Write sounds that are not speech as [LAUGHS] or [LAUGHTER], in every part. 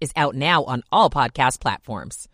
is out now on all podcast platforms.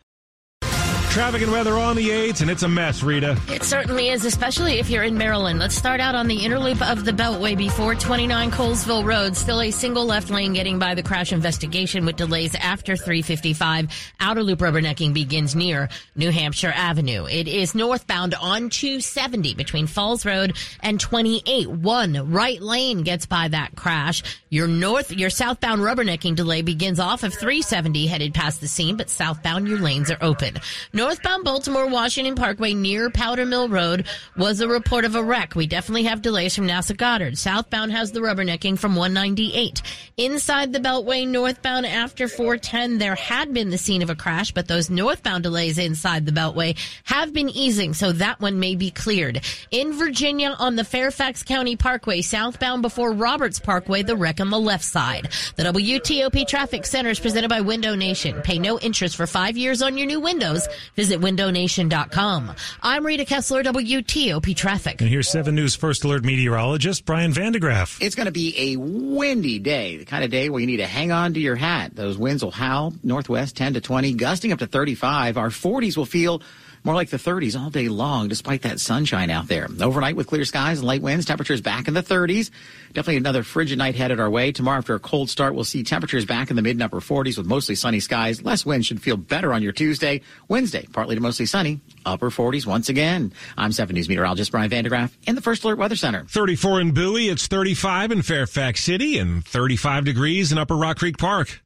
Traffic and weather on the 8s, and it's a mess, Rita. It certainly is, especially if you're in Maryland. Let's start out on the inner loop of the Beltway before 29 Colesville Road. Still a single left lane getting by the crash investigation with delays after 355. Outer loop rubbernecking begins near New Hampshire Avenue. It is northbound on 270 between Falls Road and 28. One right lane gets by that crash. Your north, your southbound rubbernecking delay begins off of 370 headed past the scene, but southbound your lanes are open. Northbound Baltimore Washington Parkway near Powder Mill Road was a report of a wreck. We definitely have delays from NASA Goddard. Southbound has the rubbernecking from 198. Inside the Beltway, northbound after 410, there had been the scene of a crash, but those northbound delays inside the Beltway have been easing, so that one may be cleared. In Virginia, on the Fairfax County Parkway, southbound before Roberts Parkway, the wreck on the left side. The WTOP Traffic Center is presented by Window Nation. Pay no interest for five years on your new windows. Visit windownation.com. I'm Rita Kessler, WTOP Traffic. And here's 7 News First Alert meteorologist Brian van de Graaff. It's going to be a windy day, the kind of day where you need to hang on to your hat. Those winds will howl northwest 10 to 20, gusting up to 35. Our 40s will feel more like the 30s all day long, despite that sunshine out there. Overnight with clear skies and light winds, temperatures back in the 30s. Definitely another frigid night headed our way. Tomorrow, after a cold start, we'll see temperatures back in the mid and upper 40s with mostly sunny skies. Less wind should feel better on your Tuesday. Wednesday, partly to mostly sunny, upper 40s once again. I'm 7 News meteorologist Brian van de Graaff in the First Alert Weather Center. 34 in Bowie, it's 35 in Fairfax City, and 35 degrees in Upper Rock Creek Park.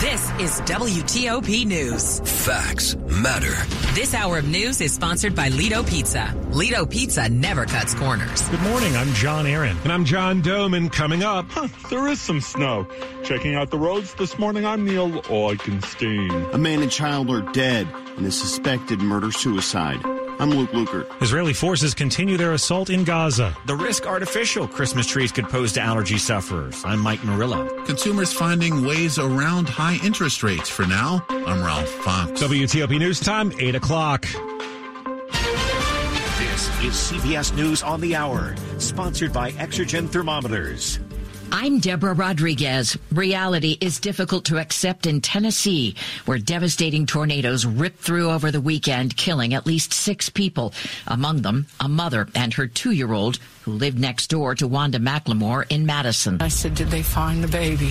This is WTOP News. Facts matter. This hour of news is sponsored by Ledo Pizza. Ledo Pizza never cuts corners. Good morning, I'm John Aaron. And I'm John Domen. Coming up, huh, there is some snow. Checking out the roads this morning, I'm Neil Augenstein. A man and child are dead in a suspected murder-suicide. I'm Luke Lukert. Israeli forces continue their assault in Gaza. The risk artificial Christmas trees could pose to allergy sufferers. I'm Mike Murillo. Consumers finding ways around high interest rates for now. I'm Ralph Fox. WTOP News Time, 8 o'clock. This is CBS News on the Hour, sponsored by Exergen Thermometers. I'm Deborah Rodriguez. Reality is difficult to accept in Tennessee, where devastating tornadoes ripped through over the weekend, killing at least six people, among them a mother and her two-year-old who lived next door to Wanda McLemore in Madison. I said, did they find the baby?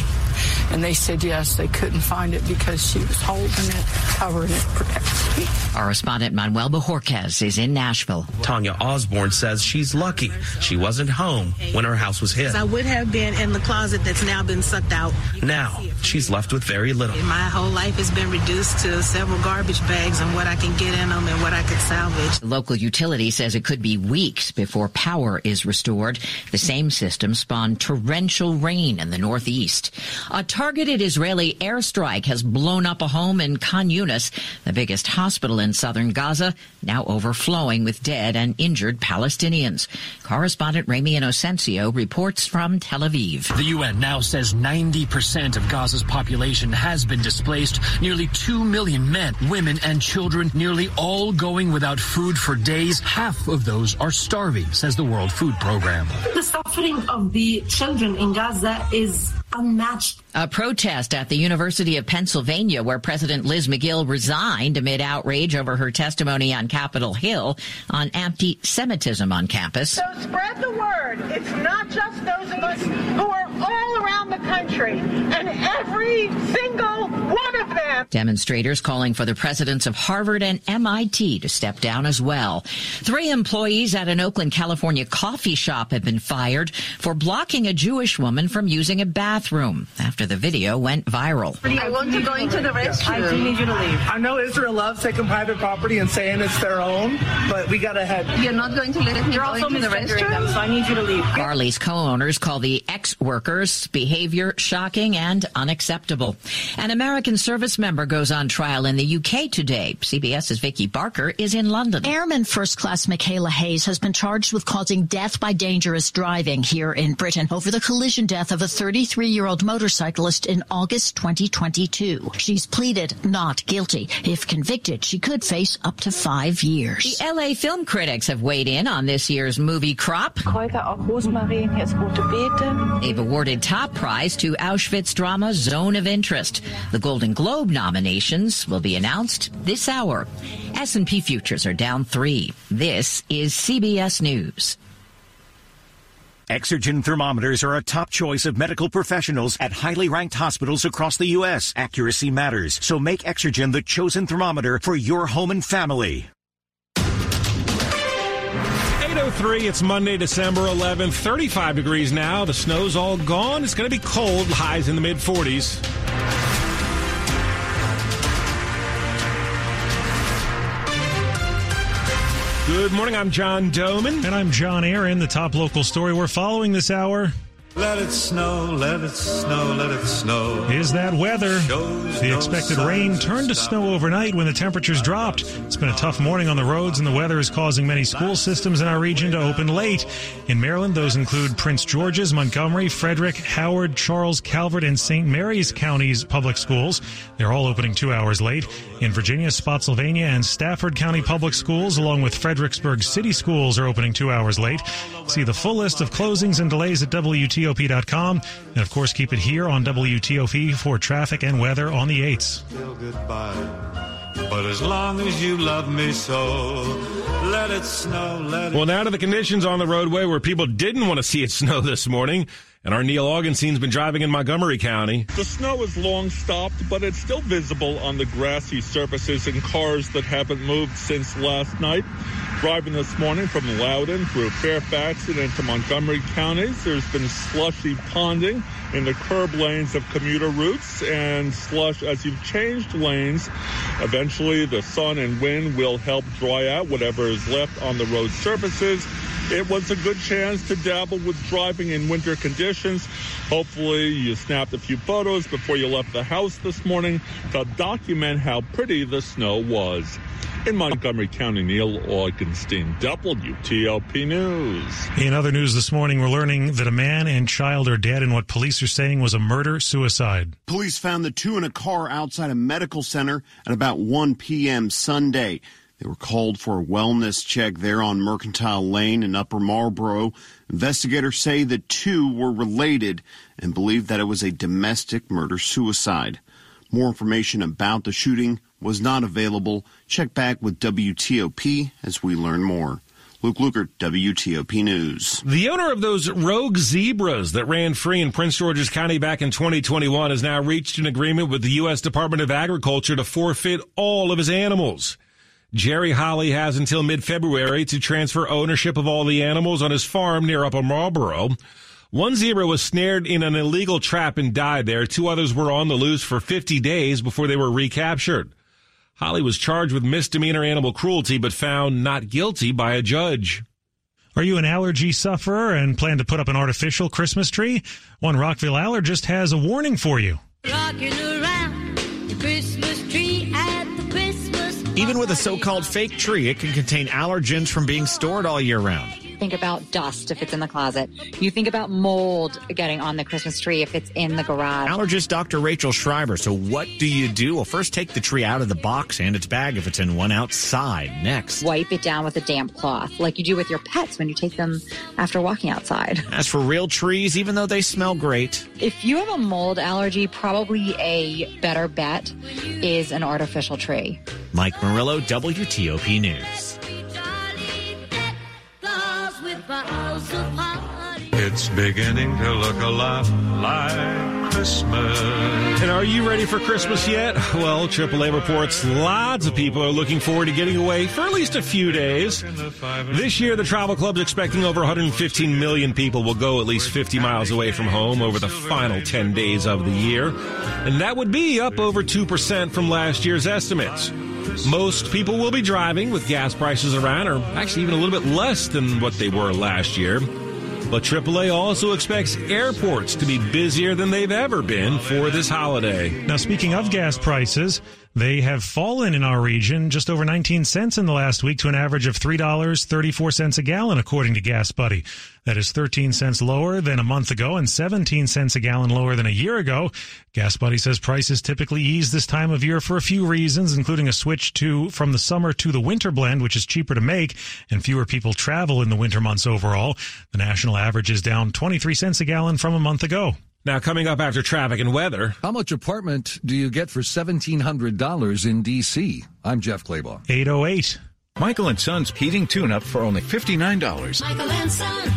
And they said, yes, they couldn't find it because she was holding it, covering it, protecting it. Our respondent Manuel Bojorquez is in Nashville. Tanya Osborne says she's lucky she wasn't home when her house was hit. I would have been in the closet that's now been sucked out. Now she's left with very little. My whole life has been reduced to several garbage bags and what I can get in them and what I could salvage. The Local utility says it could be weeks before power is restored. The same system spawned torrential rain in the northeast. A targeted Israeli airstrike has blown up a home in Khan Yunis, the biggest hospital in southern Gaza, now overflowing with dead and injured Palestinians. Correspondent Ramy Inocencio reports from Tel Aviv. The UN now says 90% of Gaza's population has been displaced. Nearly 2 million men, women, and children, nearly all going without food for days. Half of those are starving, says the World Food Program. The suffering of the children in Gaza is unmatched. A protest at the University of Pennsylvania where President Liz Magill resigned amid outrage over her testimony on Capitol Hill on anti-Semitism on campus. So spread the word. It's not just those who are all around around the country, and every single one of them. Demonstrators calling for the presidents of Harvard and MIT to step down as well. Three employees at an Oakland, California coffee shop have been fired for blocking a Jewish woman from using a bathroom after the video went viral. I want to go into the restroom. I need you to leave. I know Israel loves taking private property and saying it's their own, but we gotta head. You're not going to let me You're go also into the restroom? them, so I need you to leave. Farley's co-owners call the ex-workers' behavior shocking and unacceptable. An American service member goes on trial in the UK today. CBS's Vicky Barker is in London. Airman First Class Mikayla Hayes has been charged with causing death by dangerous driving here in Britain over the collision death of a 33-year-old motorcyclist in August 2022. She's pleaded not guilty. If convicted, she could face up to five years. The LA film critics have weighed in on this year's movie crop. Kräuter, auch Rosmarin, hier ist rote Beete. They've awarded top prize to Auschwitz drama Zone of Interest. The Golden Globe nominations will be announced this hour. S&P futures are down 3. This is CBS News. Exergen thermometers are a top choice of medical professionals at highly ranked hospitals across the U.S. Accuracy matters, so make Exergen the chosen thermometer for your home and family. 803, it's Monday, December 11th, 35 degrees now. The snow's all gone. It's going to be cold, highs in the mid 40s. Good morning, I'm John Domen. And I'm John Aaron. The top local story we're following this hour Let it snow, let it snow, let it snow. is that weather. Shows The expected signs rain turned to snow overnight when the temperatures dropped. It's been a tough morning on the roads, and the weather is causing many school systems in our region to open late. In Maryland, those include Prince George's, Montgomery, Frederick, Howard, Charles, Calvert, and St. Mary's counties public schools. They're all opening two hours late. In Virginia, Spotsylvania, and Stafford County public schools, along with Fredericksburg City schools, are opening two hours late. See the full list of closings and delays at WTOP.com. And of course, keep it here on WTOP for traffic and weather on the 8s. Goodbye. But as long as you love me so, let it snow, let it Well, now to the conditions on the roadway where people didn't want to see it snow this morning. And our Neil Augenstein's been driving in Montgomery County. The snow is long stopped, but it's still visible on the grassy surfaces and cars that haven't moved since last night. Driving this morning from Loudoun through Fairfax and into Montgomery counties, there's been slushy ponding in the curb lanes of commuter routes and slush as you've changed lanes. Eventually, the sun and wind will help dry out whatever is left on the road surfaces. It was a good chance to dabble with driving in winter conditions. Hopefully, you snapped a few photos before you left the house this morning to document how pretty the snow was. In Montgomery County, Neil Augenstein, WTOP News. In other news this morning, we're learning that a man and child are dead in what police are saying was a murder suicide. Police found the two in a car outside a medical center at about 1 p.m. Sunday. They were called for a wellness check there on Mercantile Lane in Upper Marlboro. Investigators say the two were related and believe that it was a domestic murder suicide. More information about the shooting was not available. Check back with WTOP as we learn more. Luke Lukert, WTOP News. The owner of those rogue zebras that ran free in Prince George's County back in 2021 has now reached an agreement with the U.S. Department of Agriculture to forfeit all of his animals. Jerry Holly has until mid-February to transfer ownership of all the animals on his farm near Upper Marlboro. One zebra was snared in an illegal trap and died there. Two others were on the loose for 50 days before they were recaptured. Holly was charged with misdemeanor animal cruelty but found not guilty by a judge. Are you an allergy sufferer and plan to put up an artificial Christmas tree? One Rockville allergist has a warning for you. Rocking around the Christmas tree at the Christmas. Even with a so-called fake tree, it can contain allergens from being stored all year round. Think about dust if it's in the closet. You think about mold getting on the Christmas tree if it's in the garage. Allergist Dr. Rachel Schreiber. So what do you do? Well, first take the tree out of the box and its bag if it's in one outside. Next. Wipe it down with a damp cloth, like you do with your pets when you take them after walking outside. [LAUGHS] As for real trees, even though they smell great, If you have a mold allergy, probably a better bet is an artificial tree. Mike Murillo, WTOP News. It's beginning to look a lot like Christmas. And are you ready for Christmas yet? [LAUGHS] Well, AAA reports lots of people are looking forward to getting away for at least a few days. This year, the travel club's expecting over 115 million people will go at least 50 miles away from home over the final 10 days of the year. And that would be up over 2% from last year's estimates. Most people will be driving with gas prices around, or actually even a little bit less than what they were last year. But AAA also expects airports to be busier than they've ever been for this holiday. Now, speaking of gas prices, they have fallen in our region just over 19 cents in the last week to an average of $3.34 a gallon, according to Gas Buddy. That is 13 cents lower than a month ago and 17 cents a gallon lower than a year ago. Gas Buddy says prices typically ease this time of year for a few reasons, including a switch to from the summer to the winter blend, which is cheaper to make and fewer people travel in the winter months overall. The national average is down 23 cents a gallon from a month ago. Now, coming up after traffic and weather. How much apartment do you get for $1,700 in D.C.? I'm Jeff Clabaugh. 808. Michael and Son's heating tune up for only $59. Michael and Son.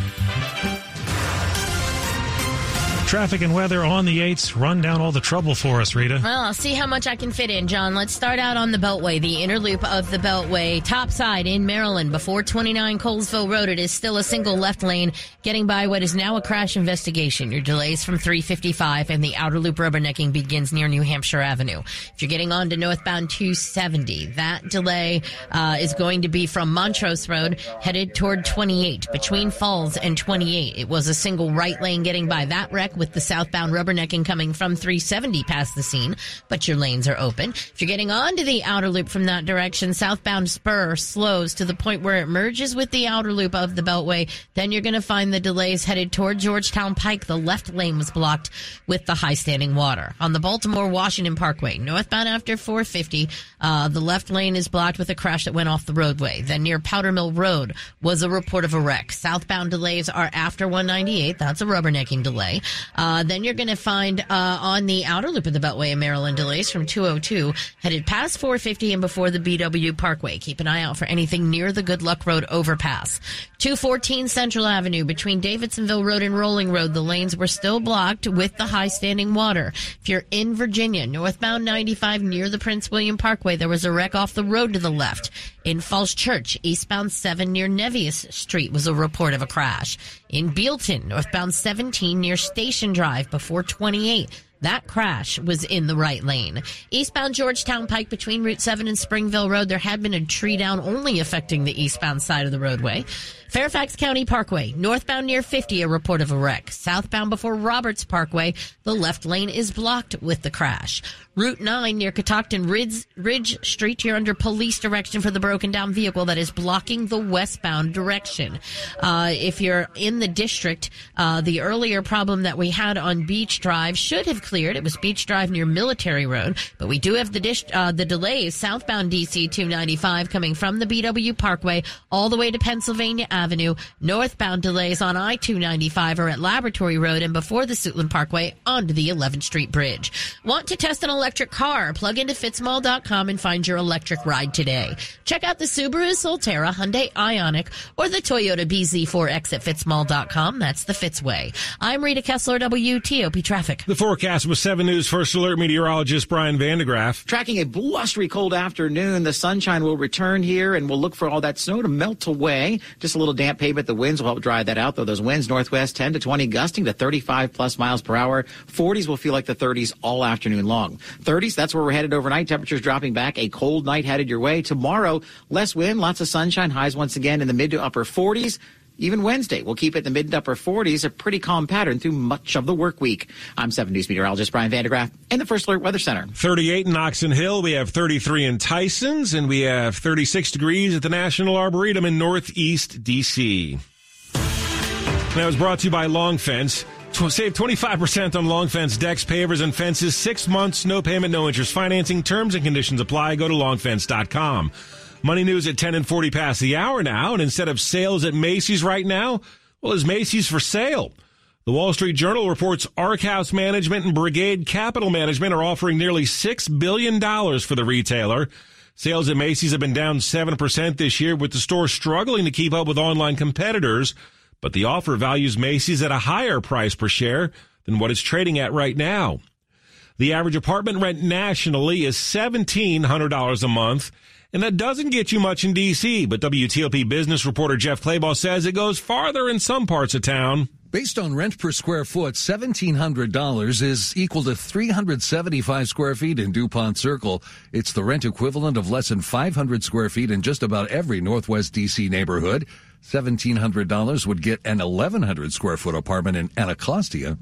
Traffic and weather on the 8s. Run down all the trouble for us, Rita. Well, I'll see how much I can fit in, John. Let's start out on the Beltway, the inner loop of the Beltway, top side in Maryland, before 29 Colesville Road. It is still a single left lane, getting by what is now a crash investigation. Your delays from 355 and the outer loop rubbernecking begins near New Hampshire Avenue. If you're getting on to northbound 270, that delay uh, is going to be from Montrose Road, headed toward 28, between Falls and 28. It was a single right lane getting by that wreck with the southbound rubbernecking coming from 370 past the scene, but your lanes are open. If you're getting onto the outer loop from that direction, southbound spur slows to the point where it merges with the outer loop of the Beltway. Then you're going to find the delays headed toward Georgetown Pike. The left lane was blocked with the high standing water. On the Baltimore Washington Parkway, northbound after 450, uh, the left lane is blocked with a crash that went off the roadway. Then near Powder Mill Road was a report of a wreck. Southbound delays are after 198. That's a rubbernecking delay. Uh, then you're going to find uh, on the outer loop of the Beltway in Maryland delays from 202 headed past 450 and before the BW Parkway. Keep an eye out for anything near the Good Luck Road overpass. 214 Central Avenue between Davidsonville Road and Rolling Road. The lanes were still blocked with the high standing water. If you're in Virginia, northbound 95 near the Prince William Parkway, there was a wreck off the road to the left. In Falls Church, eastbound 7 near Nevius Street was a report of a crash. In Bealton, northbound 17 near Station Drive before 28. That crash was in the right lane. Eastbound Georgetown Pike between Route 7 and Springvale Road, there had been a tree down only affecting the eastbound side of the roadway. Fairfax County Parkway, northbound near 50, a report of a wreck. Southbound before Roberts Parkway, the left lane is blocked with the crash. Route 9 near Catoctin Ridge, Ridge Street, you're under police direction for the broken down vehicle that is blocking the westbound direction. Uh, if you're in the district, uh, the earlier problem that we had on Beach Drive should have cleared. It was Beach Drive near Military Road, but we do have the dis- uh, the delays southbound DC 295 coming from the BW Parkway all the way to Pennsylvania Avenue. Northbound delays on I 295 are at Laboratory Road and before the Suitland Parkway onto the 11th Street Bridge. Want to test an electric car? Plug into fitzmall.com and find your electric ride today. Check out the Subaru Solterra, Hyundai Ioniq, or the Toyota BZ4X at fitzmall.com. That's the Fitzway. I'm Rita Kessler, WTOP Traffic. The forecast with 7 News First Alert meteorologist Brian van de Graaff. Tracking a blustery cold afternoon, the sunshine will return here and we'll look for all that snow to melt away. Just a little damp pavement. The winds will help dry that out, though. Those winds northwest 10 to 20, gusting to 35 plus miles per hour. 40s will feel like the 30s all afternoon long. 30s, that's where we're headed overnight. Temperatures dropping back. A cold night headed your way. Tomorrow, less wind, lots of sunshine. Highs once again in the mid to upper 40s. Even Wednesday, we'll keep it in the mid to upper 40s, a pretty calm pattern through much of the work week. I'm 7 News meteorologist Brian van de Graaff in the First Alert Weather Center. 38 in Oxon Hill. We have 33 in Tysons, and we have 36 degrees at the National Arboretum in Northeast D.C. That was brought to you by Long Fence. Save 25% on long fence decks, pavers, and fences. Six months, no payment, no interest financing. Terms and conditions apply. Go to longfence.com. Money news at 10 and 40 past the hour now. And instead of sales at Macy's right now, well, is Macy's for sale? The Wall Street Journal reports Arkhouse Management and Brigade Capital Management are offering nearly $6 billion for the retailer. Sales at Macy's have been down 7% this year with the store struggling to keep up with online competitors. but the offer values Macy's at a higher price per share than what it's trading at right now. The average apartment rent nationally is $1,700 a month, and that doesn't get you much in D.C., but WTOP business reporter Jeff Clabaugh says it goes farther in some parts of town. Based on rent per square foot, $1,700 is equal to 375 square feet in DuPont Circle. It's the rent equivalent of less than 500 square feet in just about every Northwest DC neighborhood. $1,700 would get an 1,100 square foot apartment in Anacostia.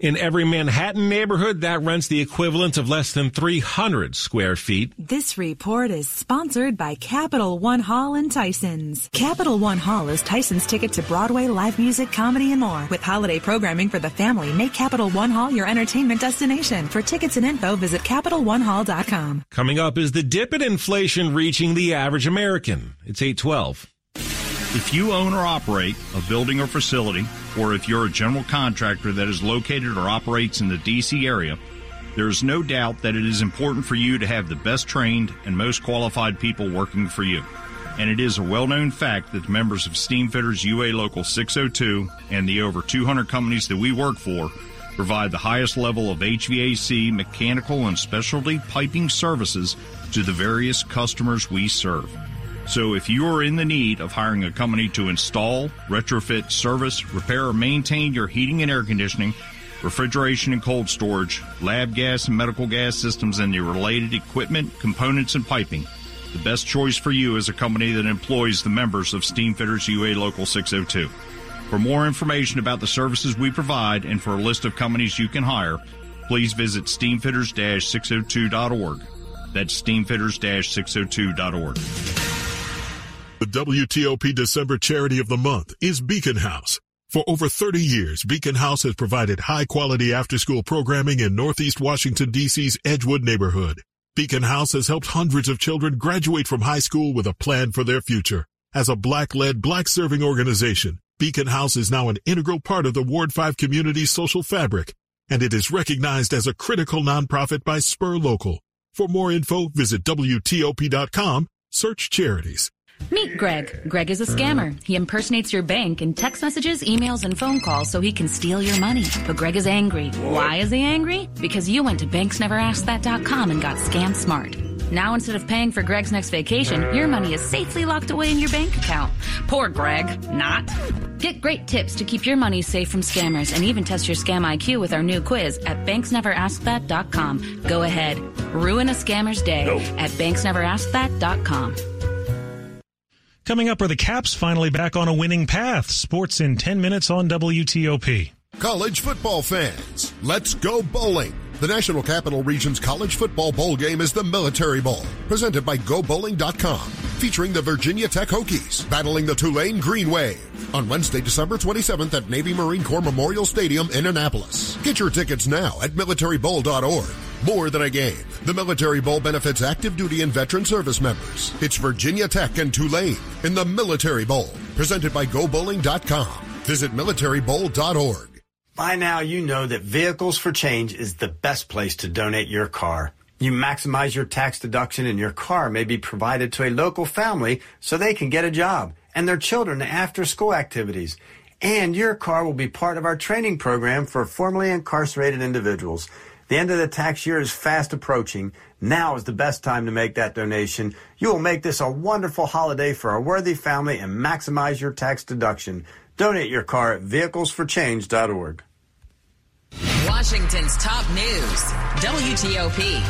In every Manhattan neighborhood, that rents the equivalent of less than 300 square feet. This report is sponsored by Capital One Hall and Tyson's. Capital One Hall is Tyson's ticket to Broadway, live music, comedy, and more. With holiday programming for the family, make Capital One Hall your entertainment destination. For tickets and info, visit CapitalOneHall.com. Coming up is the dip in inflation reaching the average American. It's 812. If you own or operate a building or facility, or if you're a general contractor that is located or operates in the DC area, there is no doubt that it is important for you to have the best trained and most qualified people working for you. And it is a well known fact that the members of Steamfitters UA Local 602 and the over 200 companies that we work for provide the highest level of HVAC, mechanical, and specialty piping services to the various customers we serve. So if you are in the need of hiring a company to install, retrofit, service, repair, or maintain your heating and air conditioning, refrigeration and cold storage, lab gas and medical gas systems, and the related equipment, components, and piping, the best choice for you is a company that employs the members of Steamfitters UA Local 602. For more information about the services we provide and for a list of companies you can hire, please visit steamfitters-602.org. That's steamfitters-602.org. WTOP December charity of the month is Beacon House. For over 30 years, Beacon House has provided high quality after school programming in Northeast Washington, D.C.'s Edgewood neighborhood. Beacon House has helped hundreds of children graduate from high school with a plan for their future. As a black-led, black-serving organization, Beacon House is now an integral part of the Ward 5 community's social fabric, and it is recognized as a critical nonprofit by Spur Local. For more info, visit WTOP.com, search charities. Meet Greg. Greg is a scammer. He impersonates your bank in text messages, emails, and phone calls so he can steal your money. But Greg is angry. Why is he angry? Because you went to banksneverasked.com and got scam smart. Now, instead of paying for Greg's next vacation, your money is safely locked away in your bank account. Poor Greg. Not. Get great tips to keep your money safe from scammers and even test your scam IQ with our new quiz at banksneverasked.com. Go ahead. Ruin a scammer's day no. at banksneverasked.com. Coming up are the Caps finally back on a winning path. Sports in 10 minutes on WTOP. College football fans, let's go bowling. The National Capital Region's college football bowl game is the Military Bowl, presented by GoBowling.com, featuring the Virginia Tech Hokies battling the Tulane Green Wave on Wednesday, December 27th at Navy Marine Corps Memorial Stadium in Annapolis. Get your tickets now at militarybowl.org. More than a game, the Military Bowl benefits active duty and veteran service members. It's Virginia Tech and Tulane in the Military Bowl, presented by GoBowling.com. Visit militarybowl.org. By now, you know that Vehicles for Change is the best place to donate your car. You maximize your tax deduction and your car may be provided to a local family so they can get a job and their children after school activities. And your car will be part of our training program for formerly incarcerated individuals. The end of the tax year is fast approaching. Now is the best time to make that donation. You will make this a wonderful holiday for a worthy family and maximize your tax deduction. Donate your car at vehiclesforchange.org. Washington's top news, WTOP.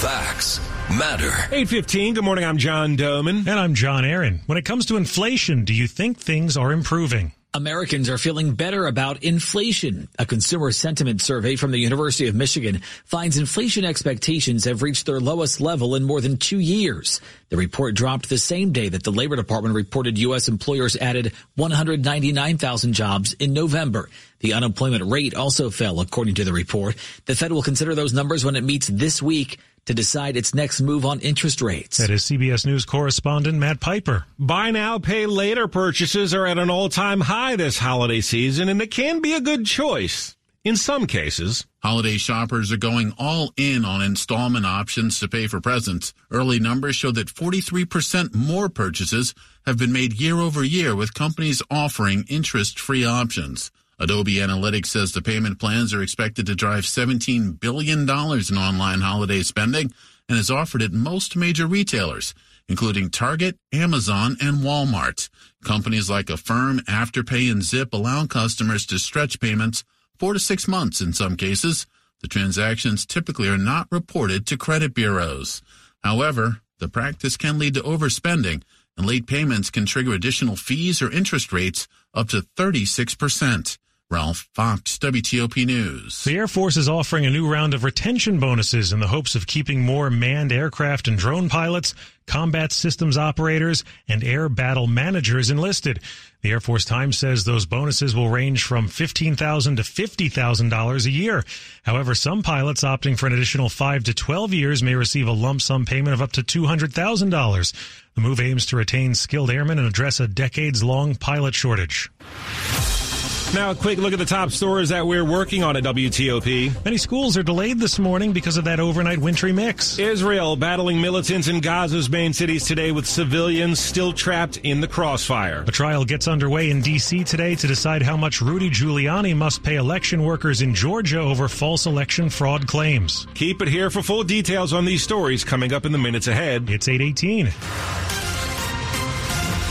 Facts matter. 815, good morning, I'm John Domen. And I'm John Aaron. When it comes to inflation, do you think things are improving? Americans are feeling better about inflation. A consumer sentiment survey from the University of Michigan finds inflation expectations have reached their lowest level in more than two years. The report dropped the same day that the Labor Department reported U.S. employers added 199,000 jobs in November. The unemployment rate also fell, according to the report. The Fed will consider those numbers when it meets this week to decide its next move on interest rates. That is CBS News correspondent Matt Piper. Buy now, pay later purchases are at an all time high this holiday season, and it can be a good choice. in some cases. Holiday shoppers are going all in on installment options to pay for presents. Early numbers show that 43% more purchases have been made year over year with companies offering interest-free options. Adobe Analytics says the payment plans are expected to drive $17 billion in online holiday spending and is offered at most major retailers, including Target, Amazon, and Walmart. Companies like Affirm, Afterpay, and Zip allow customers to stretch payments four to six months in some cases. The transactions typically are not reported to credit bureaus. However, the practice can lead to overspending, and late payments can trigger additional fees or interest rates up to 36%. Ralph Fox, WTOP News. The Air Force is offering a new round of retention bonuses in the hopes of keeping more manned aircraft and drone pilots, combat systems operators, and air battle managers enlisted. The Air Force Times says those bonuses will range from 15,000 to $50,000 a year. However, some pilots opting for an additional 5 to 12 years may receive a lump sum payment of up to $200,000. The move aims to retain skilled airmen and address a decades long pilot shortage. Now, a quick look at the top stories that we're working on at WTOP. Many schools are delayed this morning because of that overnight wintry mix. Israel battling militants in Gaza's main cities today with civilians still trapped in the crossfire. A trial gets underway in D.C. today to decide how much Rudy Giuliani must pay election workers in Georgia over false election fraud claims. Keep it here for full details on these stories coming up in the minutes ahead. It's 818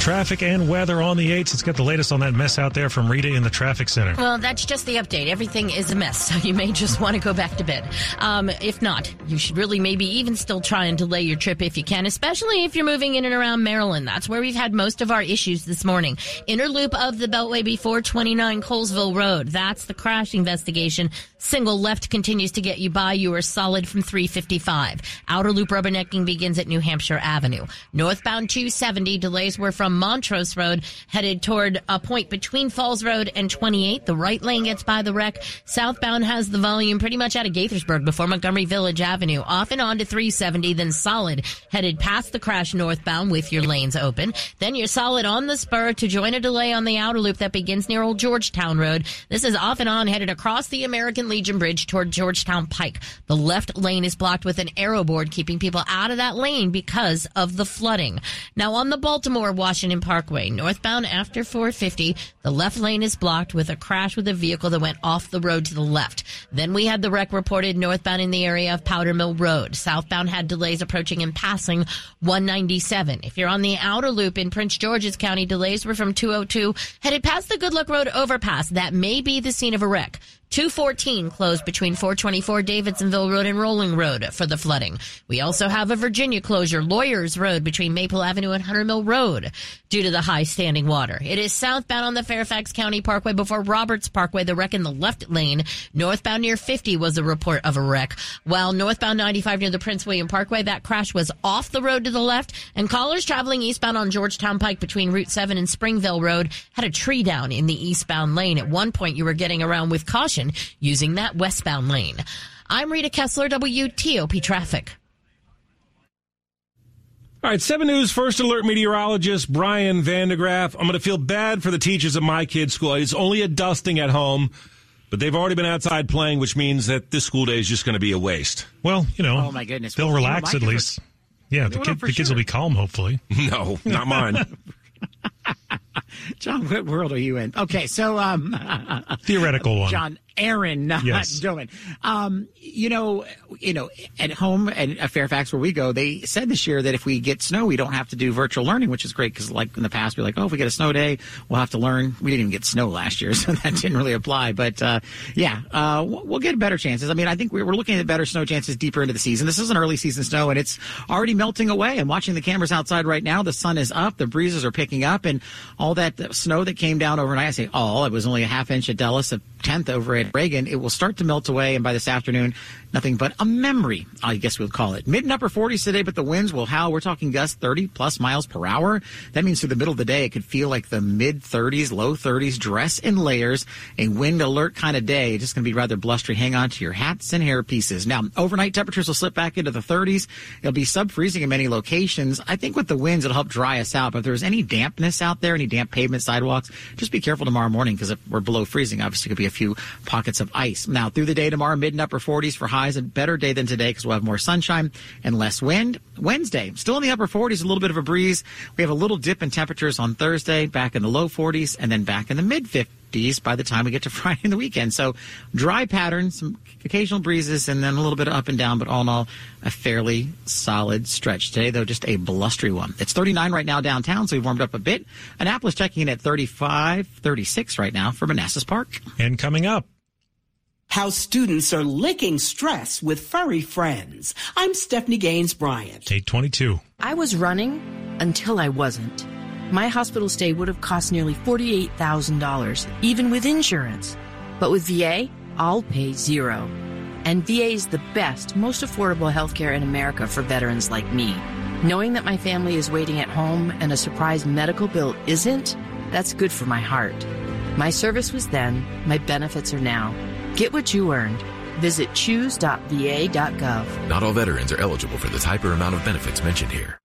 traffic and weather on the 8s. Let's get the latest on that mess out there from Rita in the traffic center. Well, that's just the update. Everything is a mess, [LAUGHS] so you may just want to go back to bed. Um, if not, you should really maybe even still try and delay your trip if you can, especially if you're moving in and around Maryland. That's where we've had most of our issues this morning. Inner loop of the Beltway before 29 Colesville Road. That's the crash investigation. Single left continues to get you by. You are solid from 355. Outer loop rubbernecking begins at New Hampshire Avenue. Northbound 270 delays were from Montrose Road headed toward a point between Falls Road and 28. The right lane gets by the wreck. Southbound has the volume pretty much out of Gaithersburg before Montgomery Village Avenue. Off and on to 370, then solid headed past the crash northbound with your lanes open. Then you're solid on the spur to join a delay on the outer loop that begins near Old Georgetown Road. This is off and on headed across the American Legion Bridge toward Georgetown Pike. The left lane is blocked with an arrow board keeping people out of that lane because of the flooding. Now on the Baltimore Washington Washington Parkway. Northbound after 450, the left lane is blocked with a crash with a vehicle that went off the road to the left. Then we had the wreck reported northbound in the area of Powder Mill Road. Southbound had delays approaching and passing 197. If you're on the outer loop in Prince George's County, delays were from 202 headed past the Good Luck Road overpass. That may be the scene of a wreck. 214 closed between 424 Davidsonville Road and Rolling Road for the flooding. We also have a Virginia closure, Lawyers Road between Maple Avenue and Hunter Mill Road due to the high standing water. It is southbound on the Fairfax County Parkway before Roberts Parkway, the wreck in the left lane. Northbound near 50 was a report of a wreck. While northbound 95 near the Prince William Parkway, that crash was off the road to the left and callers traveling eastbound on Georgetown Pike between Route 7 and Springvale Road had a tree down in the eastbound lane. At one point you were getting around with caution using that westbound lane. I'm Rita Kessler, WTOP Traffic. All right, 7 News First Alert meteorologist Brian van de Graaff. I'm going to feel bad for the teachers at my kid's school. It's only a dusting at home, but they've already been outside playing, which means that this school day is just going to be a waste. Well, you know, oh my goodness, they'll well, relax you know, at least. Yeah, the, kid, the kids will be calm, hopefully. [LAUGHS] No, not mine. [LAUGHS] [LAUGHS] John, what world are you in? Okay, so um, [LAUGHS] theoretical one. John Aaron, not yes. Dylan. Um, you know, you know, at home and at Fairfax where we go, they said this year that if we get snow, we don't have to do virtual learning, which is great because, like in the past, we're like, oh, if we get a snow day, we'll have to learn. We didn't even get snow last year, [LAUGHS] so that didn't really apply. But uh, yeah, uh, we'll get better chances. I mean, I think we're looking at better snow chances deeper into the season. This is an early season snow, and it's already melting away. I'm watching the cameras outside right now. The sun is up, the breezes are picking up, and all that snow that came down overnight. I say all. It was only a half inch at Dulles, a tenth over at Reagan. It will start to melt away, and by this afternoon, nothing but a memory, I guess we'll call it. Mid and upper 40s today, but the winds will howl. We're talking gusts 30 plus miles per hour. That means through the middle of the day, it could feel like the mid 30s, low 30s, dress in layers, a wind alert kind of day. Just going to be rather blustery. Hang on to your hats and hair pieces. Now, overnight temperatures will slip back into the 30s. It'll be sub freezing in many locations. I think with the winds, it'll help dry us out. But if there's any dampness out there, any damp pavement sidewalks, just be careful tomorrow morning because if we're below freezing, obviously, could be a few pockets of ice. Now, through the day tomorrow, mid and upper 40s for highs, a better day than today because we'll have more sunshine and less wind. Wednesday, still in the upper 40s, a little bit of a breeze. We have a little dip in temperatures on Thursday, back in the low 40s, and then back in the mid 50s by the time we get to [LAUGHS] Friday and the weekend. So dry pattern, some occasional breezes, and then a little bit of up and down, but all in all, a fairly solid stretch. Today, though, just a blustery one. It's 39 right now downtown, so we've warmed up a bit. Annapolis checking in at 35, 36 right now for Manassas Park. And coming up, how students are licking stress with furry friends. I'm Stephanie Gaines Bryant. 822. I was running until I wasn't. My hospital stay would have cost nearly $48,000, even with insurance. But with VA, I'll pay zero. And VA is the best, most affordable healthcare in America for veterans like me. Knowing that my family is waiting at home and a surprise medical bill isn't, that's good for my heart. My service was then, my benefits are now. Get what you earned. Visit choose.va.gov. Not all veterans are eligible for the type or amount of benefits mentioned here.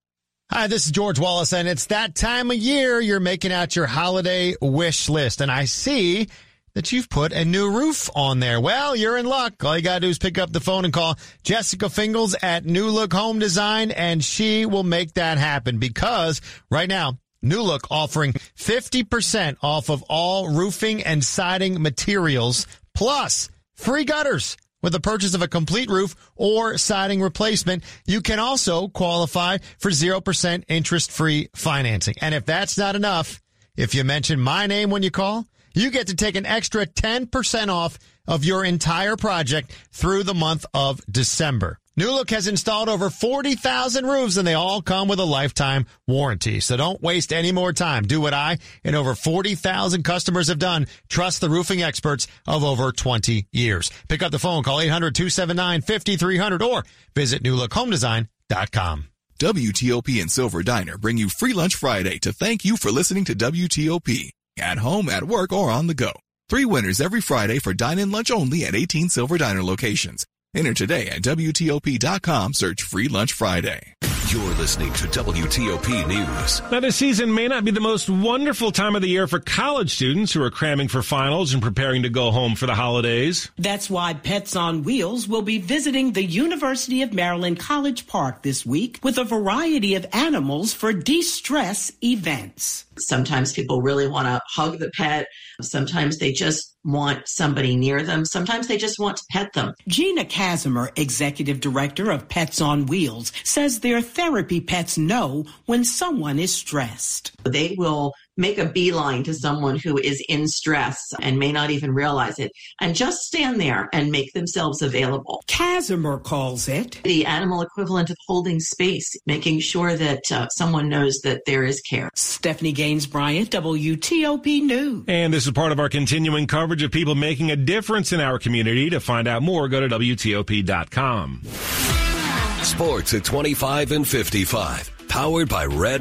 Hi, this is George Wallace, and it's that time of year you're making out your holiday wish list. And I see that you've put a new roof on there. Well, you're in luck. All you got to do is pick up the phone and call Jessica Fingles at New Look Home Design, and she will make that happen because right now, New Look offering 50% off of all roofing and siding materials plus free gutters with the purchase of a complete roof or siding replacement. You can also qualify for 0% interest free financing. And if that's not enough, if you mention my name when you call, you get to take an extra 10% off of your entire project through the month of December. New Look has installed over 40,000 roofs and they all come with a lifetime warranty. So don't waste any more time. Do what I and over 40,000 customers have done. Trust the roofing experts of over 20 years. Pick up the phone, call 800-279-5300 or visit newlookhomedesign.com. WTOP and Silver Diner bring you Free Lunch Friday to thank you for listening to WTOP. At home, at work, or on the go. Three winners every Friday for dine-in lunch only at 18 Silver Diner locations. Enter today at WTOP.com. Search Free Lunch Friday. You're listening to WTOP News. Now, this season may not be the most wonderful time of the year for college students who are cramming for finals and preparing to go home for the holidays. That's why Pets on Wheels will be visiting the University of Maryland College Park this week with a variety of animals for de-stress events. Sometimes people really want to hug the pet. Sometimes they just want somebody near them. Sometimes they just want to pet them. Gina Casimir, executive director of Pets on Wheels, says their therapy pets know when someone is stressed. They will make a beeline to someone who is in stress and may not even realize it and just stand there and make themselves available. Casimir calls it the animal equivalent of holding space, making sure that uh, someone knows that there is care. Stephanie Gaines Bryant, WTOP News. And this is part of our continuing coverage of people making a difference in our community. To find out more, go to WTOP.com. Sports at 25 and 55. Powered by Red